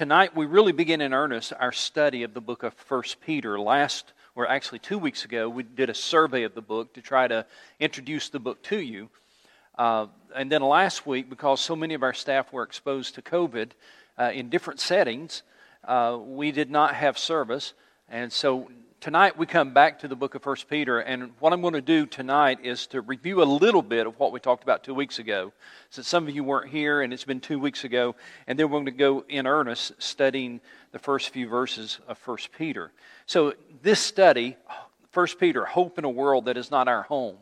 Tonight, we really begin in earnest our study of the book of 1 Peter. Last, or actually two weeks ago, we did a survey of the book to try to introduce the book to you. Uh, and then last week, because so many of our staff were exposed to COVID uh, in different settings, uh, we did not have service. And so tonight we come back to the book of First Peter, and what I'm going to do tonight is to review a little bit of what we talked about two weeks ago, since some of you weren't here and it's been two weeks ago, and then we're going to go in earnest studying the first few verses of First Peter. So this study, First Peter, Hope in a World That Is Not Our Home,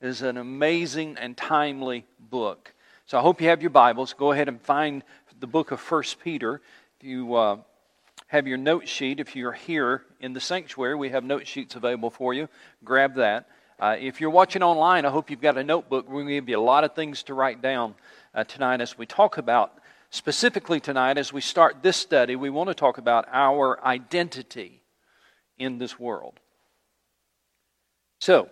is an amazing and timely book. So I hope you have your Bibles. Go ahead and find the book of First Peter. If you uh, have your note sheet. If you're here in the sanctuary, we have note sheets available for you. Grab that. Uh, if you're watching online, I hope you've got a notebook. We're going to give you a lot of things to write down uh, tonight as we talk about, specifically tonight, as we start this study, we want to talk about our identity in this world. So,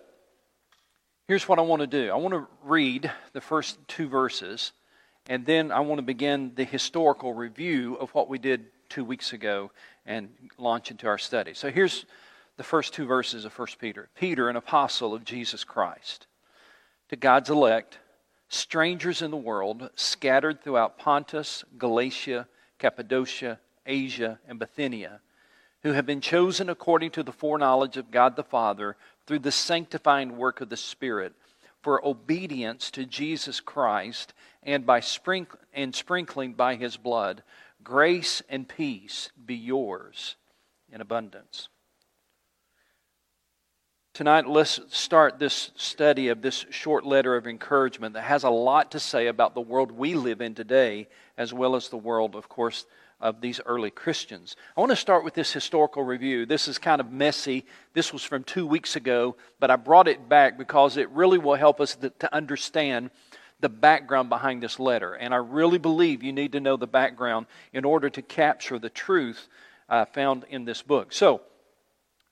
here's what I want to do I want to read the first two verses, and then I want to begin the historical review of what we did two weeks ago and launch into our study. So here's the first two verses of 1 Peter Peter, an apostle of Jesus Christ, to God's elect, strangers in the world, scattered throughout Pontus, Galatia, Cappadocia, Asia, and Bithynia, who have been chosen according to the foreknowledge of God the Father through the sanctifying work of the Spirit for obedience to Jesus Christ and by sprinkling and sprinkling by his blood Grace and peace be yours in abundance. Tonight, let's start this study of this short letter of encouragement that has a lot to say about the world we live in today, as well as the world, of course, of these early Christians. I want to start with this historical review. This is kind of messy. This was from two weeks ago, but I brought it back because it really will help us to understand the background behind this letter. And I really believe you need to know the background in order to capture the truth uh, found in this book. So,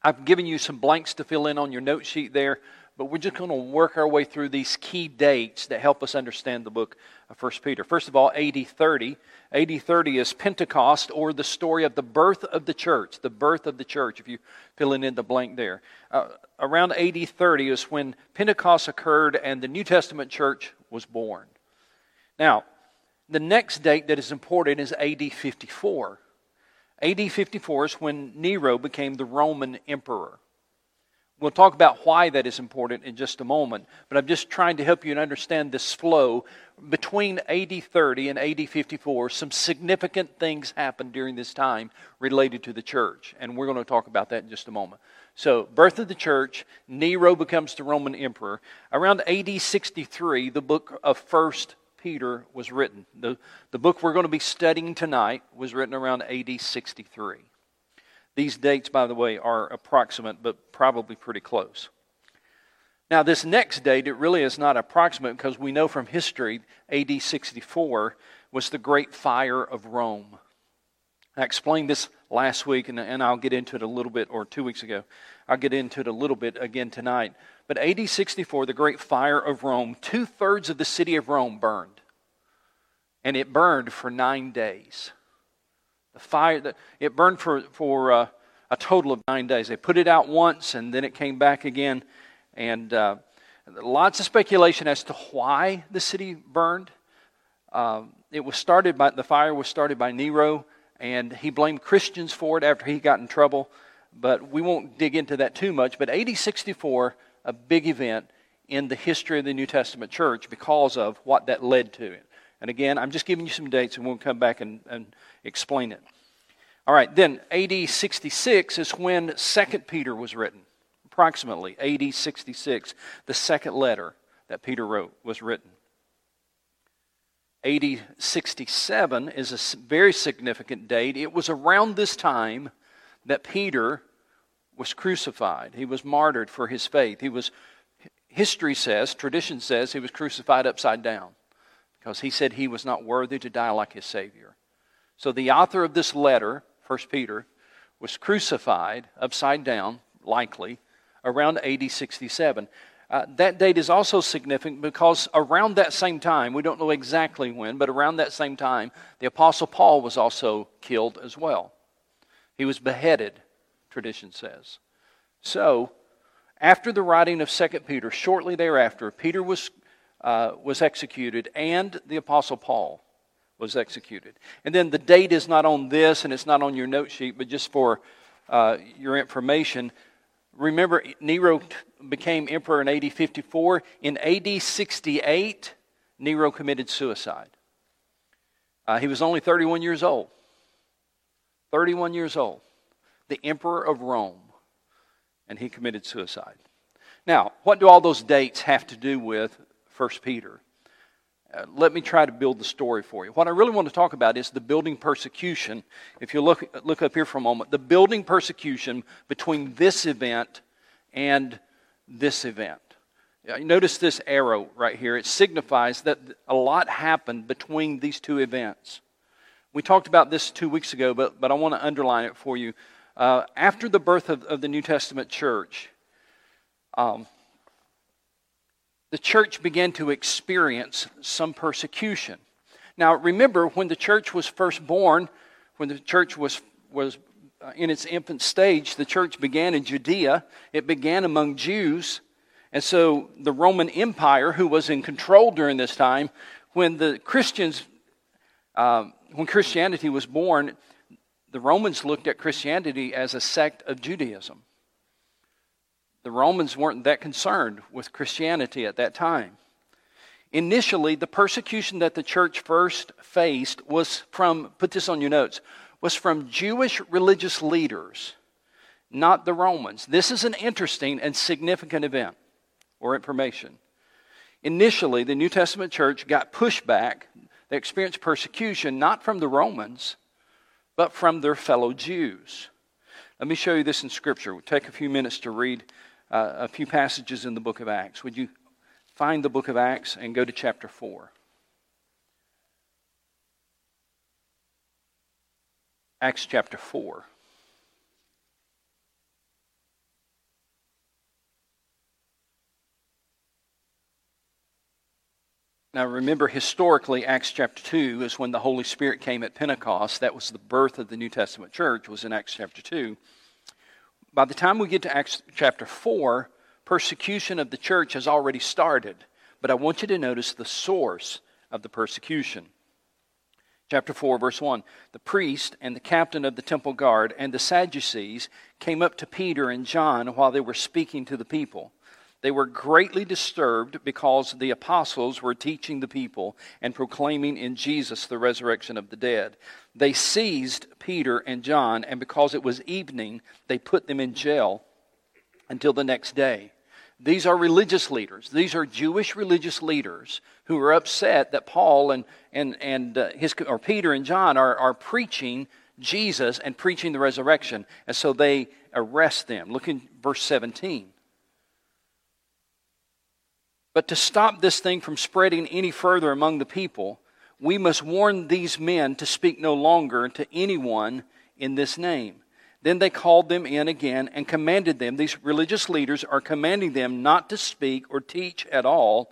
I've given you some blanks to fill in on your note sheet there, but we're just going to work our way through these key dates that help us understand the book of 1 Peter. First of all, AD 30. AD 30 is Pentecost or the story of the birth of the church, the birth of the church, if you fill in the blank there. Uh, around AD 30 is when Pentecost occurred and the New Testament church was born. Now, the next date that is important is AD 54. AD 54 is when Nero became the Roman emperor. We'll talk about why that is important in just a moment, but I'm just trying to help you understand this flow. Between AD 30 and AD 54, some significant things happened during this time related to the church, and we're going to talk about that in just a moment. So, birth of the church, Nero becomes the Roman emperor. Around AD 63, the book of First Peter was written. The, the book we're going to be studying tonight was written around AD 63. These dates, by the way, are approximate, but probably pretty close. Now, this next date, it really is not approximate because we know from history AD 64 was the Great Fire of Rome. I explained this last week, and, and I'll get into it a little bit, or two weeks ago. I'll get into it a little bit again tonight. But AD 64, the Great Fire of Rome, two thirds of the city of Rome burned. And it burned for nine days. The fire, it burned for, for uh, a total of nine days. They put it out once and then it came back again. And uh, lots of speculation as to why the city burned. Uh, it was started by, the fire was started by Nero, and he blamed Christians for it after he got in trouble. But we won't dig into that too much. But AD 64, a big event in the history of the New Testament church because of what that led to. And again, I'm just giving you some dates and we'll come back and, and explain it. All right, then AD 66 is when 2 Peter was written. Approximately AD 66, the second letter that Peter wrote was written. AD 67 is a very significant date. It was around this time that Peter was crucified. He was martyred for his faith. He was, history says, tradition says, he was crucified upside down because he said he was not worthy to die like his Savior. So the author of this letter, 1 Peter, was crucified upside down, likely, around AD 67. Uh, that date is also significant because around that same time, we don't know exactly when, but around that same time, the Apostle Paul was also killed as well. He was beheaded, tradition says. So, after the writing of 2 Peter, shortly thereafter, Peter was, uh, was executed and the Apostle Paul was executed. And then the date is not on this and it's not on your note sheet, but just for uh, your information, remember Nero became emperor in AD 54. In AD 68, Nero committed suicide. Uh, he was only 31 years old. 31 years old. The emperor of Rome. And he committed suicide. Now, what do all those dates have to do with 1 Peter? Uh, let me try to build the story for you. What I really want to talk about is the building persecution. If you look, look up here for a moment, the building persecution between this event and this event. Notice this arrow right here. It signifies that a lot happened between these two events. We talked about this two weeks ago, but, but I want to underline it for you. Uh, after the birth of, of, the New Testament church, um, the church began to experience some persecution. Now, remember, when the church was first born, when the church was, was uh, in its infant stage, the church began in Judea. It began among Jews. And so the Roman Empire, who was in control during this time, when the Christians, uh, when Christianity was born, the Romans looked at Christianity as a sect of Judaism. The Romans weren't that concerned with Christianity at that time. Initially, the persecution that the church first faced was from, put this on your notes, was from Jewish religious leaders, not the Romans. This is an interesting and significant event or information. Initially, the New Testament church got pushback. They experienced persecution not from the Romans, but from their fellow Jews. Let me show you this in Scripture. We'll take a few minutes to read uh, a few passages in the book of Acts. Would you find the book of Acts and go to chapter 4? Acts chapter 4. Now, remember, historically, Acts chapter 2 is when the Holy Spirit came at Pentecost. That was the birth of the New Testament church, was in Acts chapter 2 by the time we get to Acts chapter 4, persecution of the church has already started. But I want you to notice the source of the persecution. Chapter 4, verse 1 The priest and the captain of the temple guard and the Sadducees came up to Peter and John while they were speaking to the people. They were greatly disturbed because the apostles were teaching the people and proclaiming in Jesus the resurrection of the dead. They seized Peter and John, and because it was evening, they put them in jail until the next day. These are religious leaders. These are Jewish religious leaders who are upset that Paul and, and, and uh, his, or Peter and John are, are preaching Jesus and preaching the resurrection. And so they arrest them. Look in verse 17. But to stop this thing from spreading any further among the people, we must warn these men to speak no longer to anyone in this name. Then they called them in again and commanded them, these religious leaders are commanding them not to speak or teach at all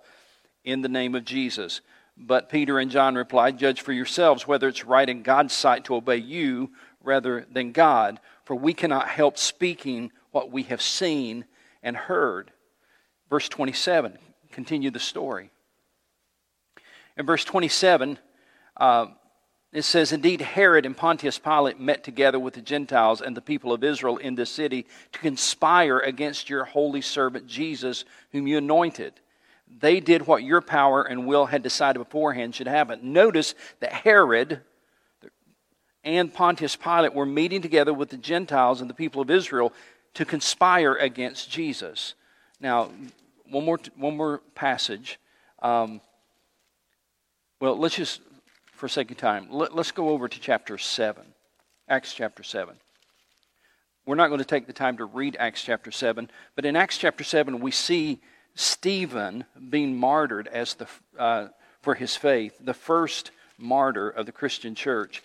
in the name of Jesus. But Peter and John replied, Judge for yourselves whether it's right in God's sight to obey you rather than God, for we cannot help speaking what we have seen and heard. Verse 27 continue the story. In verse 27, uh, it says, Indeed, Herod and Pontius Pilate met together with the Gentiles and the people of Israel in this city to conspire against your holy servant Jesus, whom you anointed. They did what your power and will had decided beforehand should happen. Notice that Herod and Pontius Pilate were meeting together with the Gentiles and the people of Israel to conspire against Jesus. Now, one more, one more passage. Um, well, let's just, for sake of time, let, let's go over to chapter 7, Acts chapter 7. We're not going to take the time to read Acts chapter 7, but in Acts chapter 7, we see Stephen being martyred as the, uh, for his faith, the first martyr of the Christian church.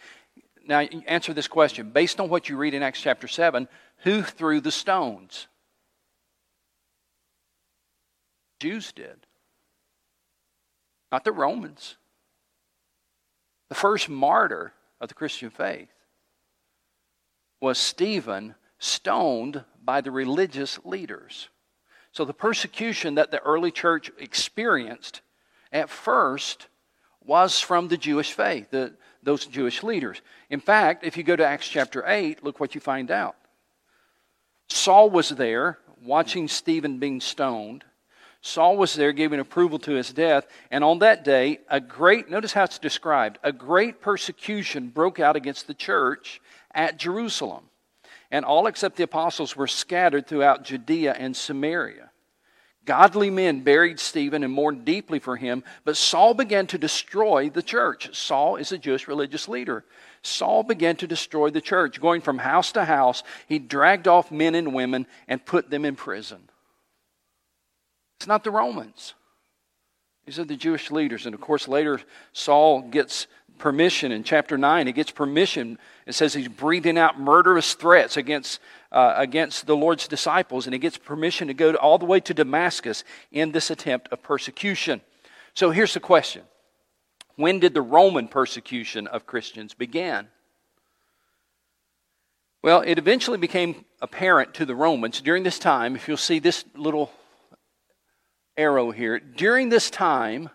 Now, answer this question. Based on what you read in Acts chapter 7, who threw the stones? Jews did, not the Romans. The first martyr of the Christian faith was Stephen, stoned by the religious leaders. So the persecution that the early church experienced at first was from the Jewish faith, the, those Jewish leaders. In fact, if you go to Acts chapter 8, look what you find out. Saul was there watching Stephen being stoned. Saul was there giving approval to his death. And on that day, a great, notice how it's described, a great persecution broke out against the church at Jerusalem. And all except the apostles were scattered throughout Judea and Samaria. Godly men buried Stephen and mourned deeply for him, but Saul began to destroy the church. Saul is a Jewish religious leader. Saul began to destroy the church. Going from house to house, he dragged off men and women and put them in prison. It's not the Romans. These are the Jewish leaders. And of course, later Saul gets permission in chapter 9. He gets permission. It says he's breathing out murderous threats against, uh, against the Lord's disciples, and he gets permission to go to, all the way to Damascus in this attempt of persecution. So here's the question When did the Roman persecution of Christians begin? Well, it eventually became apparent to the Romans during this time, if you'll see this little arrow here, during this time,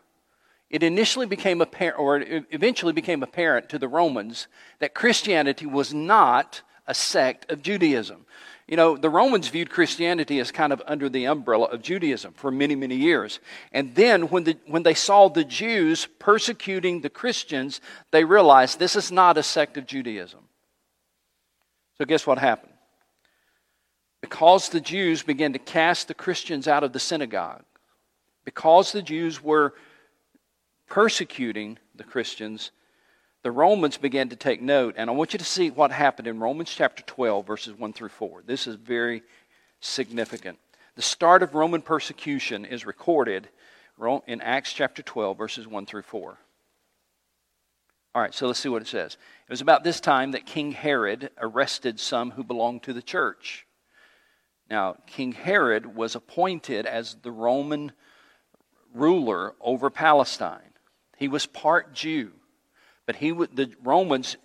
it initially became apparent, or it eventually became apparent to the Romans that Christianity was not a sect of Judaism. You know, the Romans viewed Christianity as kind of under the umbrella of Judaism for many, many years. And then when, the, when they saw the Jews persecuting the Christians, they realized this is not a sect of Judaism. So, guess what happened? Because the Jews began to cast the Christians out of the synagogue, because the Jews were persecuting the Christians, the Romans began to take note. And I want you to see what happened in Romans chapter 12, verses 1 through 4. This is very significant. The start of Roman persecution is recorded in Acts chapter 12, verses 1 through 4. All right, so let's see what it says. It was about this time that King Herod arrested some who belonged to the church. Now, King Herod was appointed as the Roman ruler over Palestine. He was part Jew, but he the Romans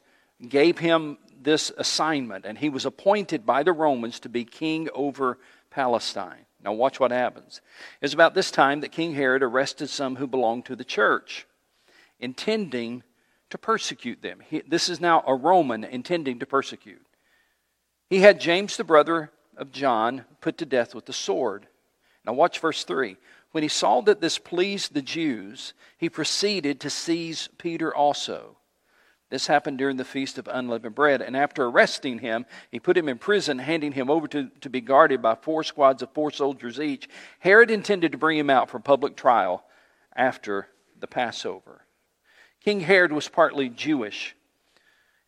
gave him this assignment, and he was appointed by the Romans to be king over Palestine. Now, watch what happens. It's about this time that King Herod arrested some who belonged to the church, intending to persecute them. He, this is now a Roman intending to persecute. He had James, the brother of John, put to death with the sword. Now, watch verse 3. When he saw that this pleased the Jews, he proceeded to seize Peter also. This happened during the feast of unleavened bread. And after arresting him, he put him in prison, handing him over to, to be guarded by four squads of four soldiers each. Herod intended to bring him out for public trial after the Passover. King Herod was partly Jewish,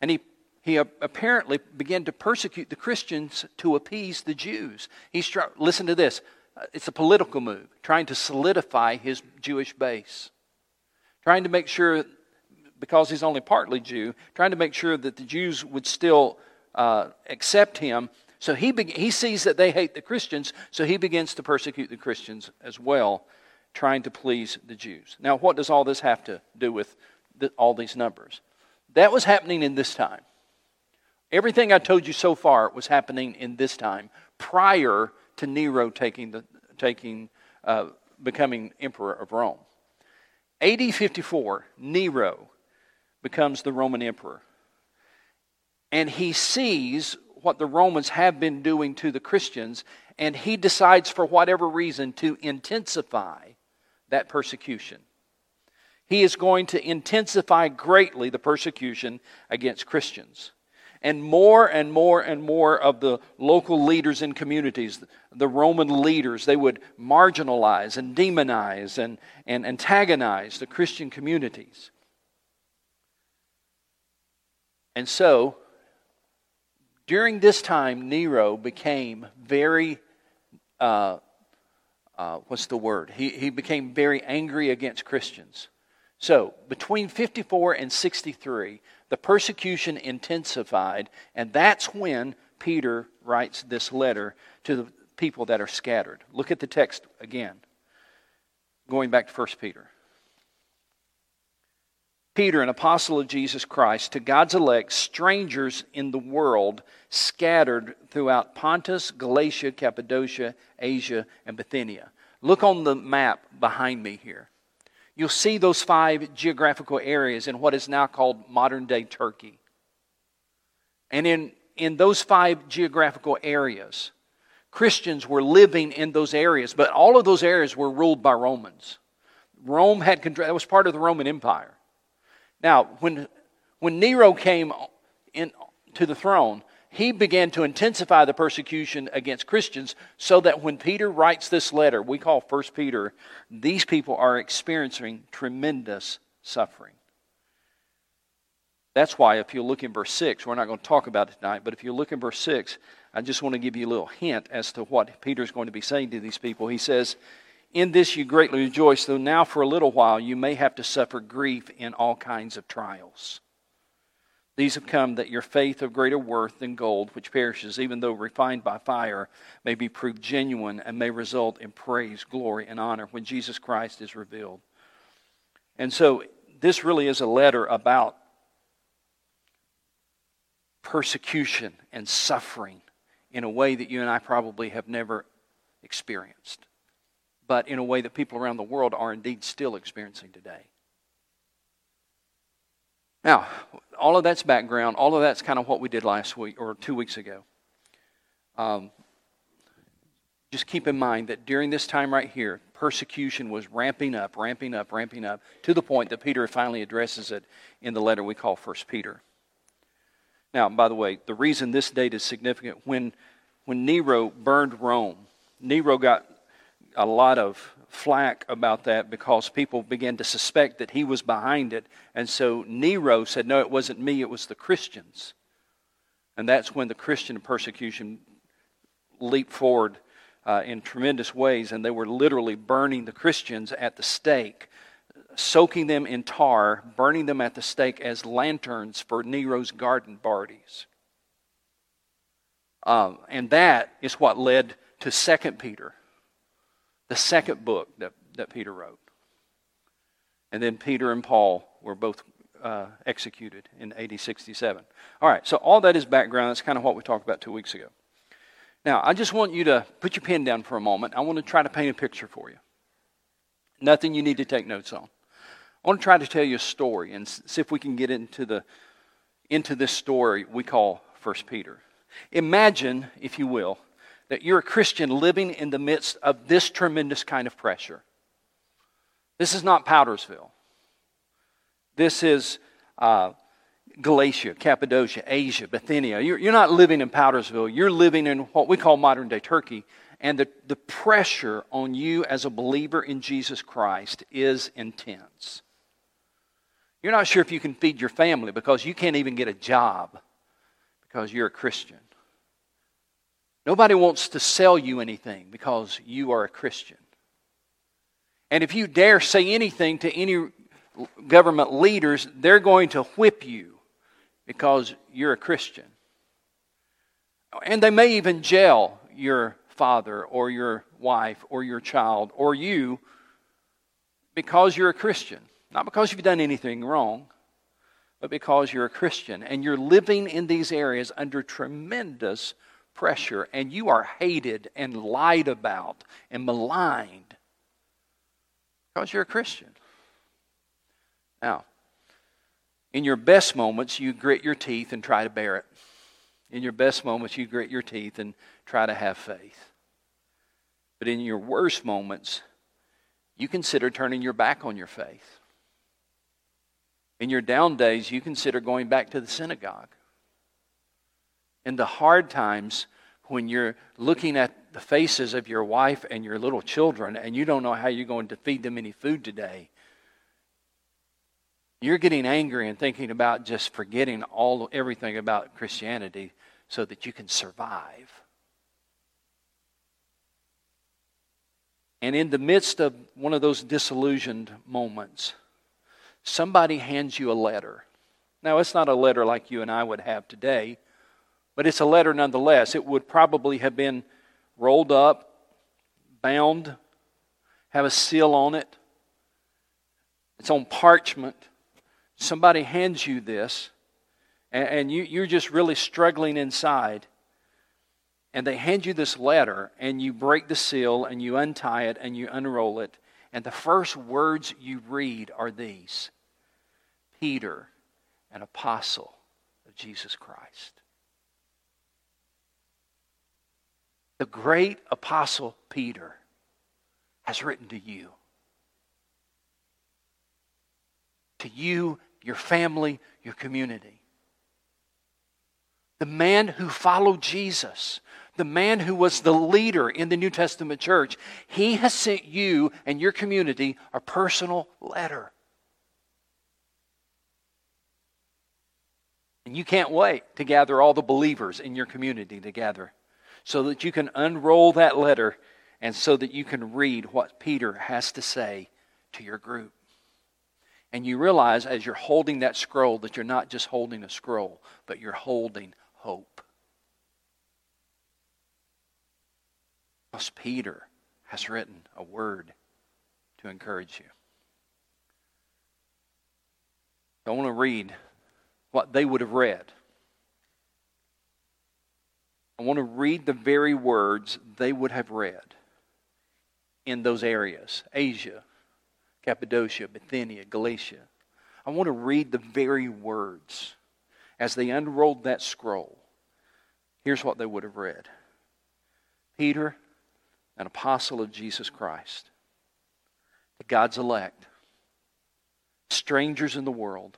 and he he apparently began to persecute the Christians to appease the Jews. He struck, listen to this it's a political move, trying to solidify his Jewish base, trying to make sure, because he's only partly Jew, trying to make sure that the Jews would still uh, accept him. So he, be- he sees that they hate the Christians, so he begins to persecute the Christians as well, trying to please the Jews. Now, what does all this have to do with all these numbers? That was happening in this time. Everything I told you so far was happening in this time prior to Nero taking the, taking, uh, becoming emperor of Rome. AD 54, Nero becomes the Roman emperor. And he sees what the Romans have been doing to the Christians, and he decides, for whatever reason, to intensify that persecution. He is going to intensify greatly the persecution against Christians. And more and more and more of the local leaders in communities, the Roman leaders, they would marginalize and demonize and, and antagonize the Christian communities. And so, during this time, Nero became very, uh, uh, what's the word? He, he became very angry against Christians. So, between 54 and 63, the persecution intensified, and that's when Peter writes this letter to the people that are scattered. Look at the text again. going back to 1 Peter. Peter, an apostle of Jesus Christ, to God's elect, strangers in the world, scattered throughout Pontus, Galatia, Cappadocia, Asia, and Bithynia. Look on the map behind me here. You'll see those five geographical areas in what is now called modern day Turkey. And in, in those five geographical areas, Christians were living in those areas, but all of those areas were ruled by Romans. Rome had control, that was part of the Roman Empire. Now, when, when Nero came in, to the throne, he began to intensify the persecution against Christians so that when Peter writes this letter, we call First Peter, these people are experiencing tremendous suffering. That's why, if you look in verse 6, we're not going to talk about it tonight, but if you look in verse 6, I just want to give you a little hint as to what Peter's going to be saying to these people. He says, In this you greatly rejoice, though now for a little while you may have to suffer grief in all kinds of trials. These have come that your faith of greater worth than gold, which perishes, even though refined by fire, may be proved genuine and may result in praise, glory, and honor when Jesus Christ is revealed. And so, this really is a letter about persecution and suffering in a way that you and I probably have never experienced, but in a way that people around the world are indeed still experiencing today. Now, all of that's background. All of that's kind of what we did last week or two weeks ago. Um, just keep in mind that during this time right here, persecution was ramping up, ramping up, ramping up, to the point that Peter finally addresses it in the letter we call First Peter. Now, by the way, the reason this date is significant when when Nero burned Rome, Nero got a lot of flack about that because people began to suspect that he was behind it. And so Nero said, No, it wasn't me, it was the Christians. And that's when the Christian persecution leaped forward uh, in tremendous ways, and they were literally burning the Christians at the stake, soaking them in tar, burning them at the stake as lanterns for Nero's garden parties. Um, and that is what led to Second Peter the second book that, that Peter wrote. And then Peter and Paul were both uh, executed in AD 67. All right, so all that is background. That's kind of what we talked about two weeks ago. Now, I just want you to put your pen down for a moment. I want to try to paint a picture for you. Nothing you need to take notes on. I want to try to tell you a story and see if we can get into the into this story we call First Peter. Imagine, if you will, that you're a Christian living in the midst of this tremendous kind of pressure. This is not Powdersville. This is uh, Galatia, Cappadocia, Asia, Bithynia. You're, you're not living in Powdersville. You're living in what we call modern day Turkey. And the, the pressure on you as a believer in Jesus Christ is intense. You're not sure if you can feed your family because you can't even get a job because you're a Christian. Nobody wants to sell you anything because you are a Christian. And if you dare say anything to any government leaders, they're going to whip you because you're a Christian. And they may even jail your father or your wife or your child or you because you're a Christian. Not because you've done anything wrong, but because you're a Christian. And you're living in these areas under tremendous pressure and you are hated and lied about and maligned because you're a Christian. Now, in your best moments, you grit your teeth and try to bear it. In your best moments, you grit your teeth and try to have faith. But in your worst moments, you consider turning your back on your faith. In your down days, you consider going back to the synagogue in the hard times when you're looking at the faces of your wife and your little children and you don't know how you're going to feed them any food today, you're getting angry and thinking about just forgetting all everything about Christianity so that you can survive. And in the midst of one of those disillusioned moments, somebody hands you a letter. Now, it's not a letter like you and I would have today. But it's a letter nonetheless. It would probably have been rolled up, bound, have a seal on it. It's on parchment. Somebody hands you this, and, and you, you're just really struggling inside. And they hand you this letter, and you break the seal, and you untie it, and you unroll it. And the first words you read are these Peter, an apostle of Jesus Christ. The great apostle Peter has written to you. To you, your family, your community. The man who followed Jesus, the man who was the leader in the New Testament church, he has sent you and your community a personal letter. And you can't wait to gather all the believers in your community together so that you can unroll that letter and so that you can read what Peter has to say to your group. And you realize as you're holding that scroll that you're not just holding a scroll, but you're holding hope. Because Peter has written a word to encourage you. I want to read what they would have read I want to read the very words they would have read in those areas Asia, Cappadocia, Bithynia, Galatia. I want to read the very words as they unrolled that scroll. Here's what they would have read Peter, an apostle of Jesus Christ, the God's elect, strangers in the world,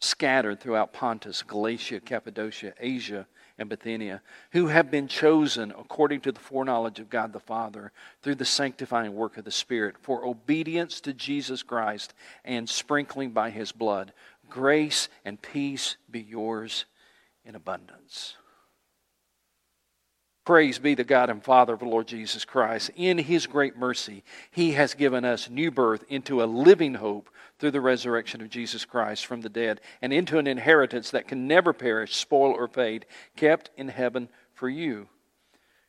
scattered throughout Pontus, Galatia, Cappadocia, Asia, and Bithynia, who have been chosen according to the foreknowledge of God the Father through the sanctifying work of the Spirit for obedience to Jesus Christ and sprinkling by his blood. Grace and peace be yours in abundance. Praise be the God and Father of the Lord Jesus Christ. In his great mercy, he has given us new birth into a living hope through the resurrection of Jesus Christ from the dead, and into an inheritance that can never perish, spoil, or fade, kept in heaven for you,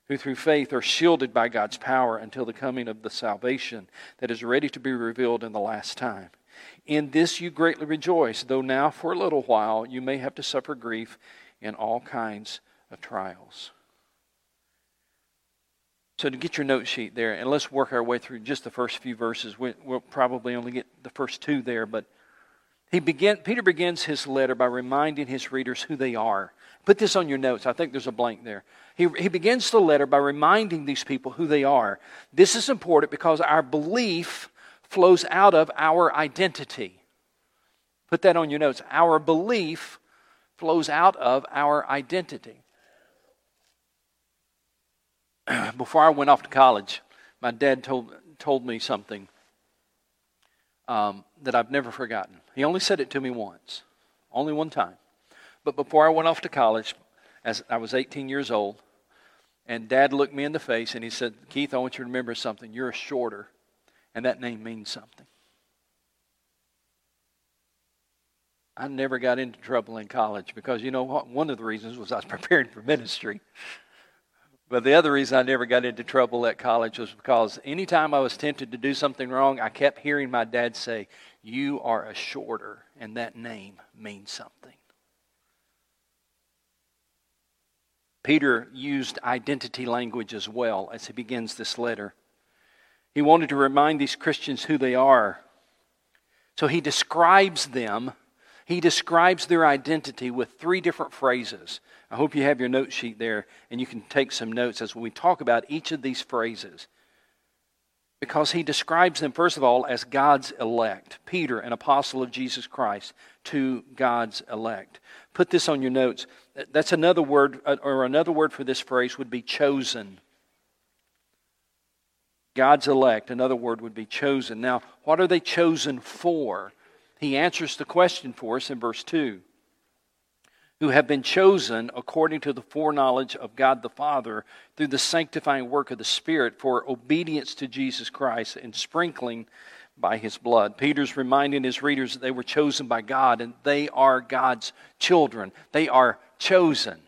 who through faith are shielded by God's power until the coming of the salvation that is ready to be revealed in the last time. In this you greatly rejoice, though now for a little while you may have to suffer grief in all kinds of trials so, to get your note sheet there, and let's work our way through just the first few verses. We, will probably only get the first two there, but he begin, Peter begins his letter by reminding his readers who they are. Put this on your notes. I think there's a blank there. He, he begins the letter by reminding these people who they are. This is important because our belief flows out of our identity. Put that on your notes. Our belief flows out of our identity. before I went off to college, my dad told, told me something um, that I've never forgotten. He only said it to me once, only one time. But before I went off to college, as I was 18 years old, and dad looked me in the face and he said, Keith, I want you to remember something. You're a Shorter, and that name means something. I never got into trouble in college because, you know what? One of the reasons was I was preparing for ministry. But the other reason I never got into trouble at college was because anytime I was tempted to do something wrong, I kept hearing my dad say, You are a Shorter, and that name means something. Peter used identity language as well as he begins this letter. He wanted to remind these Christians who they are. So he describes them, he describes their identity with three different phrases. I hope you have your note sheet there and you can take some notes as we talk about each of these phrases. Because he describes them, first of all, as God's elect. Peter, an apostle of Jesus Christ, to God's elect. Put this on your notes. That's another word, uh, or another word for this phrase would be chosen. God's elect, another word would be chosen. Now, what are they chosen for? He answers the question for us in verse 2 who have been chosen according to the foreknowledge of God the Father through the sanctifying work of the Spirit for obedience to Jesus Christ and sprinkling by his blood. Peter's reminding his readers that they were chosen by God and they are God's children. They are chosen.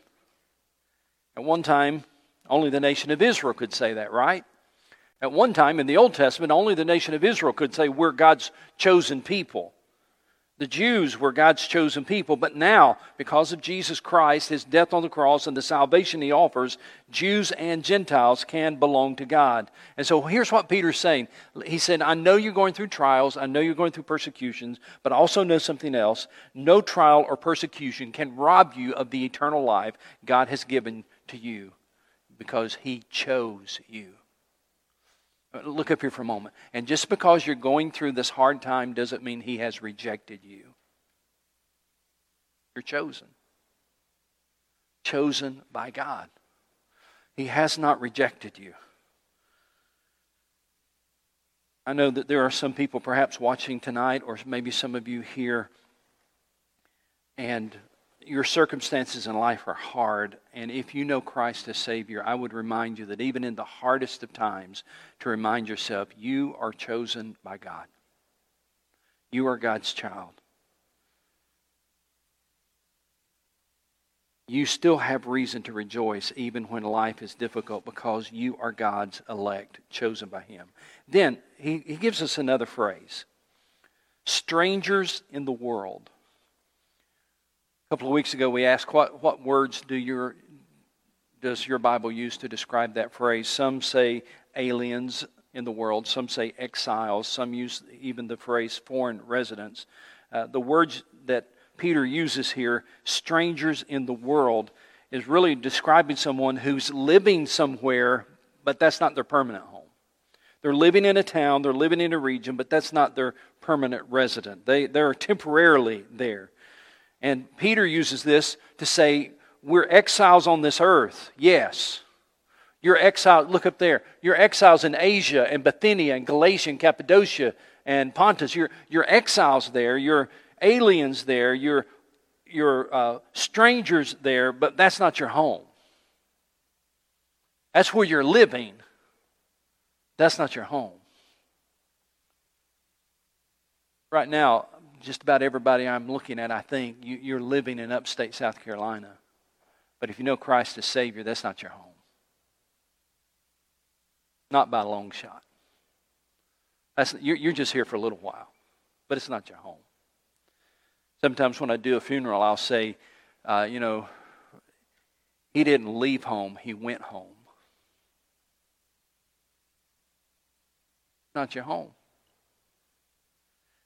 At one time, only the nation of Israel could say that, right? At one time in the Old Testament, only the nation of Israel could say, We're God's chosen people. The Jews were God's chosen people, but now, because of Jesus Christ, his death on the cross, and the salvation he offers, Jews and Gentiles can belong to God. And so here's what Peter's saying. He said, I know you're going through trials, I know you're going through persecutions, but I also know something else. No trial or persecution can rob you of the eternal life God has given to you because he chose you. Uh, look up here for a moment. And just because you're going through this hard time doesn't mean He has rejected you. You're chosen. Chosen by God. He has not rejected you. I know that there are some people perhaps watching tonight, or maybe some of you here, and your circumstances in life are hard, and if you know Christ as Savior, I would remind you that even in the hardest of times, to remind yourself you are chosen by God. You are God's child. You still have reason to rejoice even when life is difficult because you are God's elect, chosen by Him. Then he, he gives us another phrase strangers in the world. A couple of weeks ago, we asked what, what words do your, does your Bible use to describe that phrase? Some say aliens in the world, some say exiles, some use even the phrase foreign residents. Uh, the words that Peter uses here, strangers in the world, is really describing someone who's living somewhere, but that's not their permanent home. They're living in a town, they're living in a region, but that's not their permanent resident. They, they're temporarily there. And Peter uses this to say, We're exiles on this earth, yes. You're exiled, look up there. You're exiles in Asia and Bithynia and Galatia and Cappadocia and Pontus. You're, you're exiles there. You're aliens there. You're, you're uh, strangers there, but that's not your home. That's where you're living. That's not your home. Right now, just about everybody I'm looking at, I think, you, are living in upstate South Carolina. But if you know Christ as Savior, that's not your home. Not by a long shot. That's, you're, you're just here for a little while, but it's not your home. Sometimes when I do a funeral, I'll say, uh, you know, he didn't leave home, he went home. Not your home.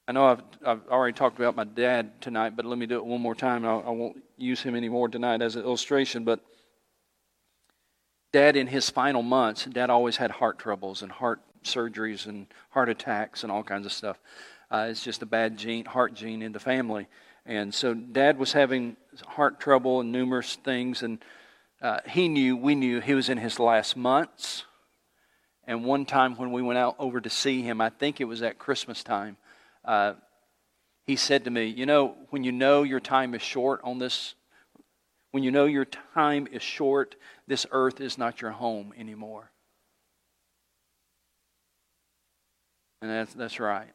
I know I've, I've already talked about my dad tonight, but let me do it one more time. I, I won't use him anymore tonight as an illustration. But dad, in his final months, dad always had heart troubles and heart surgeries and heart attacks and all kinds of stuff. Uh, it's just a bad gene, heart gene in the family. And so dad was having heart trouble and numerous things. And uh, he knew, we knew he was in his last months. And one time when we went out over to see him, I think it was at Christmas time, uh, he said to me, You know, when you know your time is short on this, when you know your time is short, this earth is not your home anymore. And that's, that's right.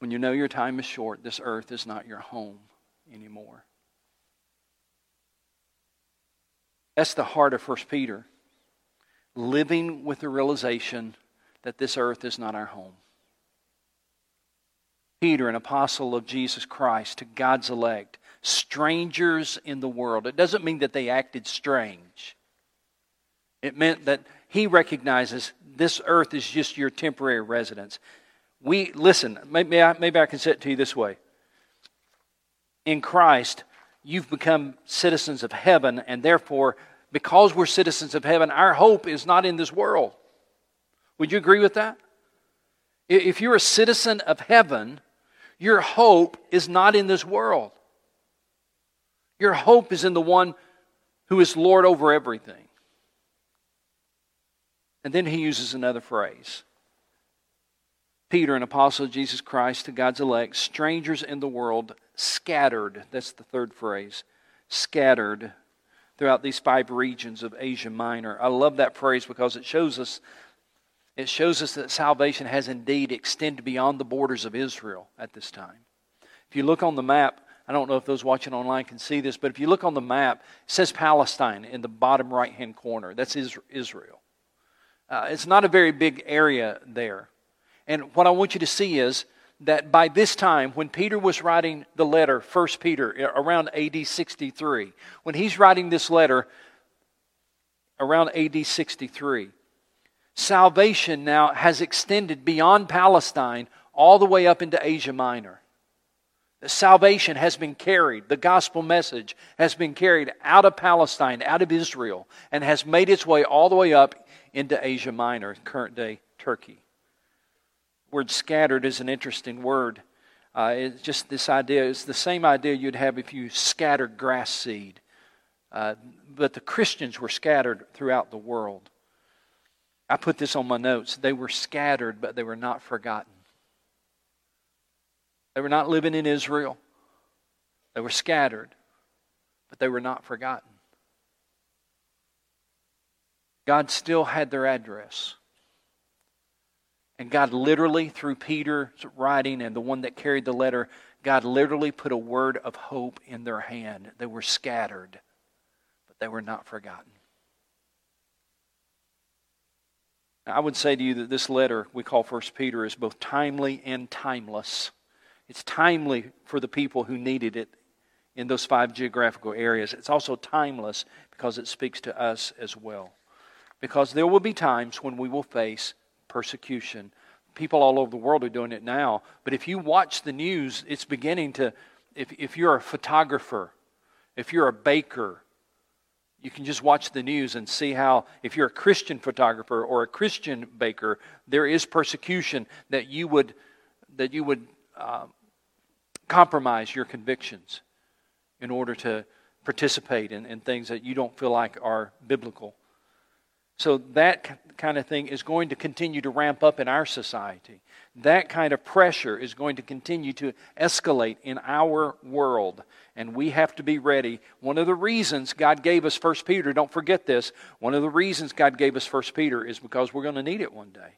When you know your time is short, this earth is not your home anymore. That's the heart of 1 Peter. Living with the realization that this earth is not our home. Peter, an apostle of Jesus Christ, to God's elect, strangers in the world. It doesn't mean that they acted strange. It meant that he recognizes this earth is just your temporary residence. We listen, maybe I, maybe I can say it to you this way. In Christ, you've become citizens of heaven, and therefore, because we're citizens of heaven, our hope is not in this world. Would you agree with that? If you're a citizen of heaven, your hope is not in this world. Your hope is in the one who is Lord over everything. And then he uses another phrase. Peter, an apostle of Jesus Christ to God's elect, strangers in the world, scattered. That's the third phrase. Scattered throughout these five regions of Asia Minor. I love that phrase because it shows us it shows us that salvation has indeed extended beyond the borders of Israel at this time. If you look on the map, I don't know if those watching online can see this, but if you look on the map, it says Palestine in the bottom right hand corner. That's Israel. Uh, it's not a very big area there. And what I want you to see is that by this time, when Peter was writing the letter, 1 Peter, around AD 63, when he's writing this letter around AD 63, salvation now has extended beyond Palestine all the way up into Asia Minor. The salvation has been carried, the gospel message has been carried out of Palestine, out of Israel, and has made its way all the way up into Asia Minor, current day Turkey. The word scattered is an interesting word. Uh, it's just this idea, it's the same idea you'd have if you scattered grass seed. Uh, but the Christians were scattered throughout the world. I put this on my notes. They were scattered, but they were not forgotten. They were not living in Israel. They were scattered, but they were not forgotten. God still had their address. And God literally, through Peter's writing and the one that carried the letter, God literally put a word of hope in their hand. They were scattered, but they were not forgotten. I would say to you that this letter we call First Peter is both timely and timeless. It's timely for the people who needed it in those five geographical areas. It's also timeless because it speaks to us as well. Because there will be times when we will face persecution. People all over the world are doing it now. But if you watch the news, it's beginning to, if, if you're a photographer, if you're a baker, you can just watch the news and see how, if you're a Christian photographer or a Christian baker, there is persecution that you would, that you would uh, compromise your convictions in order to participate in, in things that you don't feel like are biblical. So that kind of thing is going to continue to ramp up in our society. That kind of pressure is going to continue to escalate in our world. And we have to be ready. One of the reasons God gave us 1 Peter, don't forget this, one of the reasons God gave us 1 Peter is because we're going to need it one day.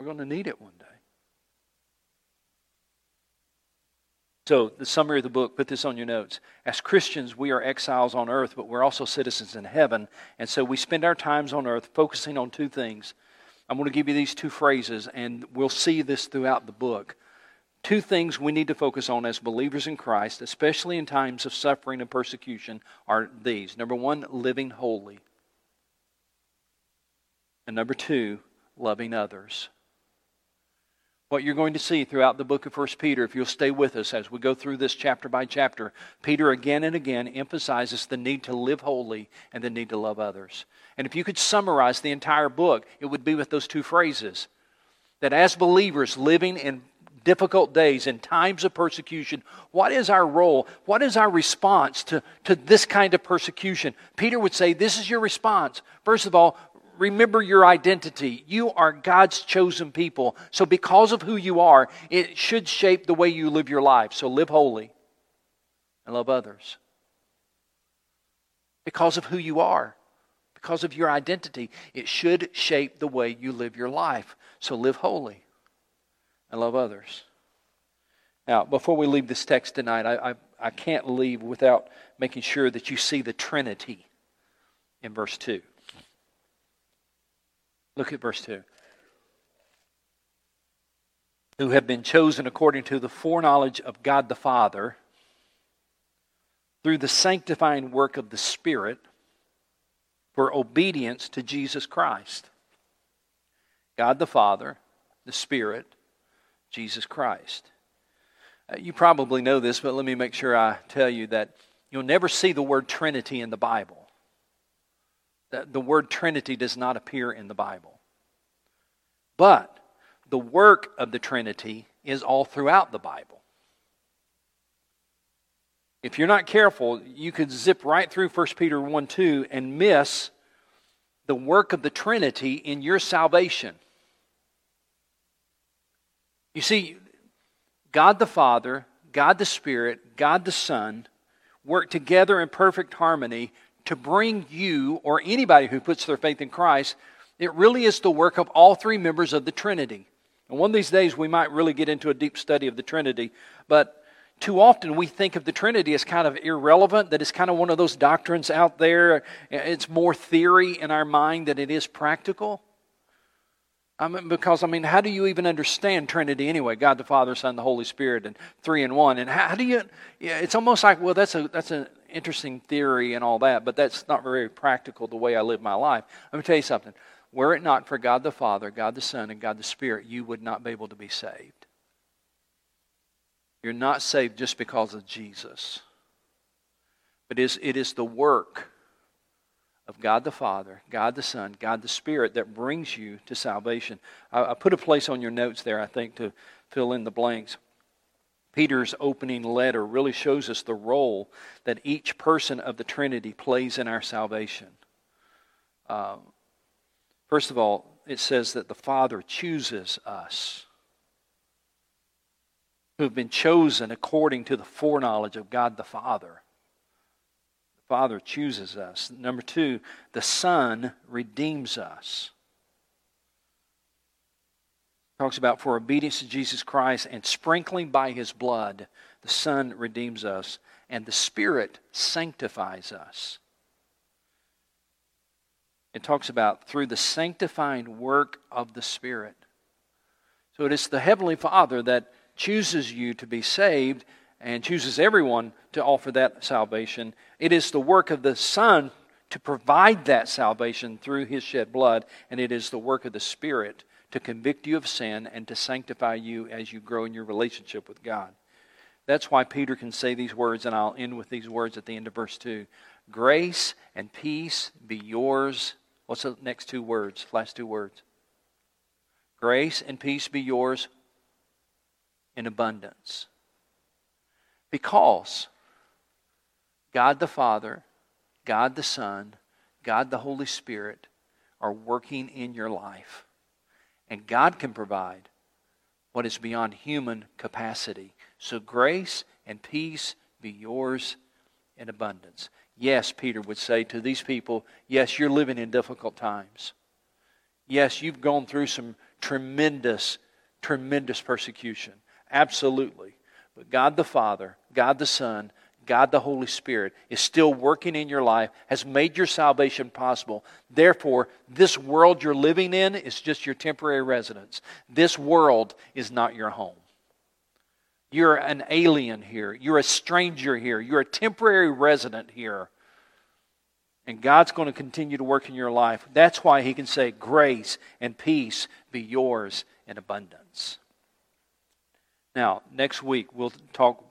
We're going to need it one day. So, the summary of the book, put this on your notes. As Christians, we are exiles on earth, but we're also citizens in heaven. And so we spend our times on earth focusing on two things. I'm going to give you these two phrases, and we'll see this throughout the book. Two things we need to focus on as believers in Christ, especially in times of suffering and persecution, are these. Number one, living holy. And number two, loving others what you're going to see throughout the book of 1 Peter, if you'll stay with us as we go through this chapter by chapter, Peter again and again emphasizes the need to live holy and the need to love others. And if you could summarize the entire book, it would be with those two phrases that as believers living in difficult days, in times of persecution, what is our role? What is our response to, to this kind of persecution? Peter would say, This is your response. First of all, remember your identity. You are God's chosen people. So, because of who you are, it should shape the way you live your life. So, live holy and love others. Because of who you are, because of your identity, it should shape the way you live your life. So, live holy and love others. Now, before we leave this text tonight, I, I, I can't leave without making sure that you see the Trinity in verse 2. Look at verse 2. Who have been chosen according to the foreknowledge of God the Father through the sanctifying work of the Spirit for obedience to Jesus Christ. God the Father, the Spirit, Jesus Christ. Uh, you probably know this, but let me make sure I tell you that you'll never see the word Trinity in the Bible the word Trinity does not appear in the Bible. But the work of the Trinity is all throughout the Bible. If you're not careful, you could zip right through 1 Peter 1 2 and miss the work of the Trinity in your salvation. You see, God the Father, God the Spirit, God the Son work together in perfect harmony to bring you or anybody who puts their faith in Christ, it really is the work of all three members of the Trinity. And one of these days we might really get into a deep study of the Trinity, but too often we think of the Trinity as kind of irrelevant, that it's kind of one of those doctrines out there. It's more theory in our mind than it is practical. I mean, because, I mean, how do you even understand Trinity anyway? God the Father, Son, the Holy Spirit, and three in one. And how, how do you, yeah, it's almost like, well, that's, a, that's an interesting theory and all that, but that's not very practical the way I live my life. Let me tell you something. Were it not for God the Father, God the Son, and God the Spirit, you would not be able to be saved. You're not saved just because of Jesus. But it is, it is the work of God the Father, God the Son, God the Spirit that brings you to salvation. I, I put a place on your notes there, I think, to fill in the blanks. Peter's opening letter really shows us the role that each person of the Trinity plays in our salvation. Uh, first of all, it says that the Father chooses us who have been chosen according to the foreknowledge of God the Father. The Father chooses us. Number two, the Son redeems us. Talks about for obedience to Jesus Christ and sprinkling by his blood, the Son redeems us, and the Spirit sanctifies us. It talks about through the sanctifying work of the Spirit. So it is the Heavenly Father that chooses you to be saved and chooses everyone to offer that salvation. It is the work of the Son to provide that salvation through his shed blood, and it is the work of the Spirit to convict you of sin and to sanctify you as you grow in your relationship with God. That's why Peter can say these words, and I'll end with these words at the end of verse 2. Grace and peace be yours. What's the next two words? Last two words. Grace and peace be yours in abundance. Because God the Father, God the Son, God the Holy Spirit are working in your life. And God can provide what is beyond human capacity. So grace and peace be yours in abundance. Yes, Peter would say to these people, yes, you're living in difficult times. Yes, you've gone through some tremendous, tremendous persecution. Absolutely. But God the Father, God the Son, God the Holy Spirit is still working in your life, has made your salvation possible. Therefore, this world you're living in is just your temporary residence. This world is not your home. You're an alien here. You're a stranger here. You're a temporary resident here. And God's going to continue to work in your life. That's why He can say, Grace and peace be yours in abundance. Now, next week we'll talk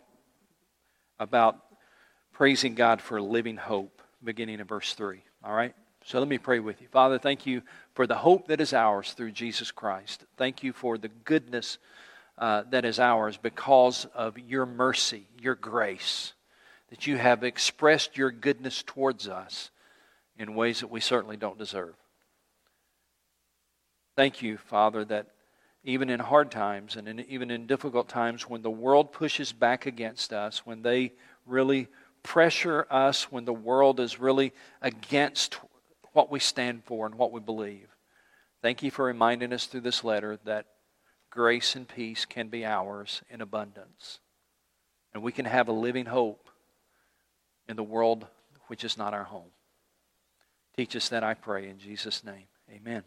about praising God for living hope, beginning in verse 3. All right? So let me pray with you. Father, thank you for the hope that is ours through Jesus Christ. Thank you for the goodness uh, that is ours because of your mercy, your grace, that you have expressed your goodness towards us in ways that we certainly don't deserve. Thank you, Father, that even in hard times and in, even in difficult times when the world pushes back against us, when they really pressure us, when the world is really against what we stand for and what we believe. Thank you for reminding us through this letter that grace and peace can be ours in abundance. And we can have a living hope in the world which is not our home. Teach us that, I pray, in Jesus' name. Amen.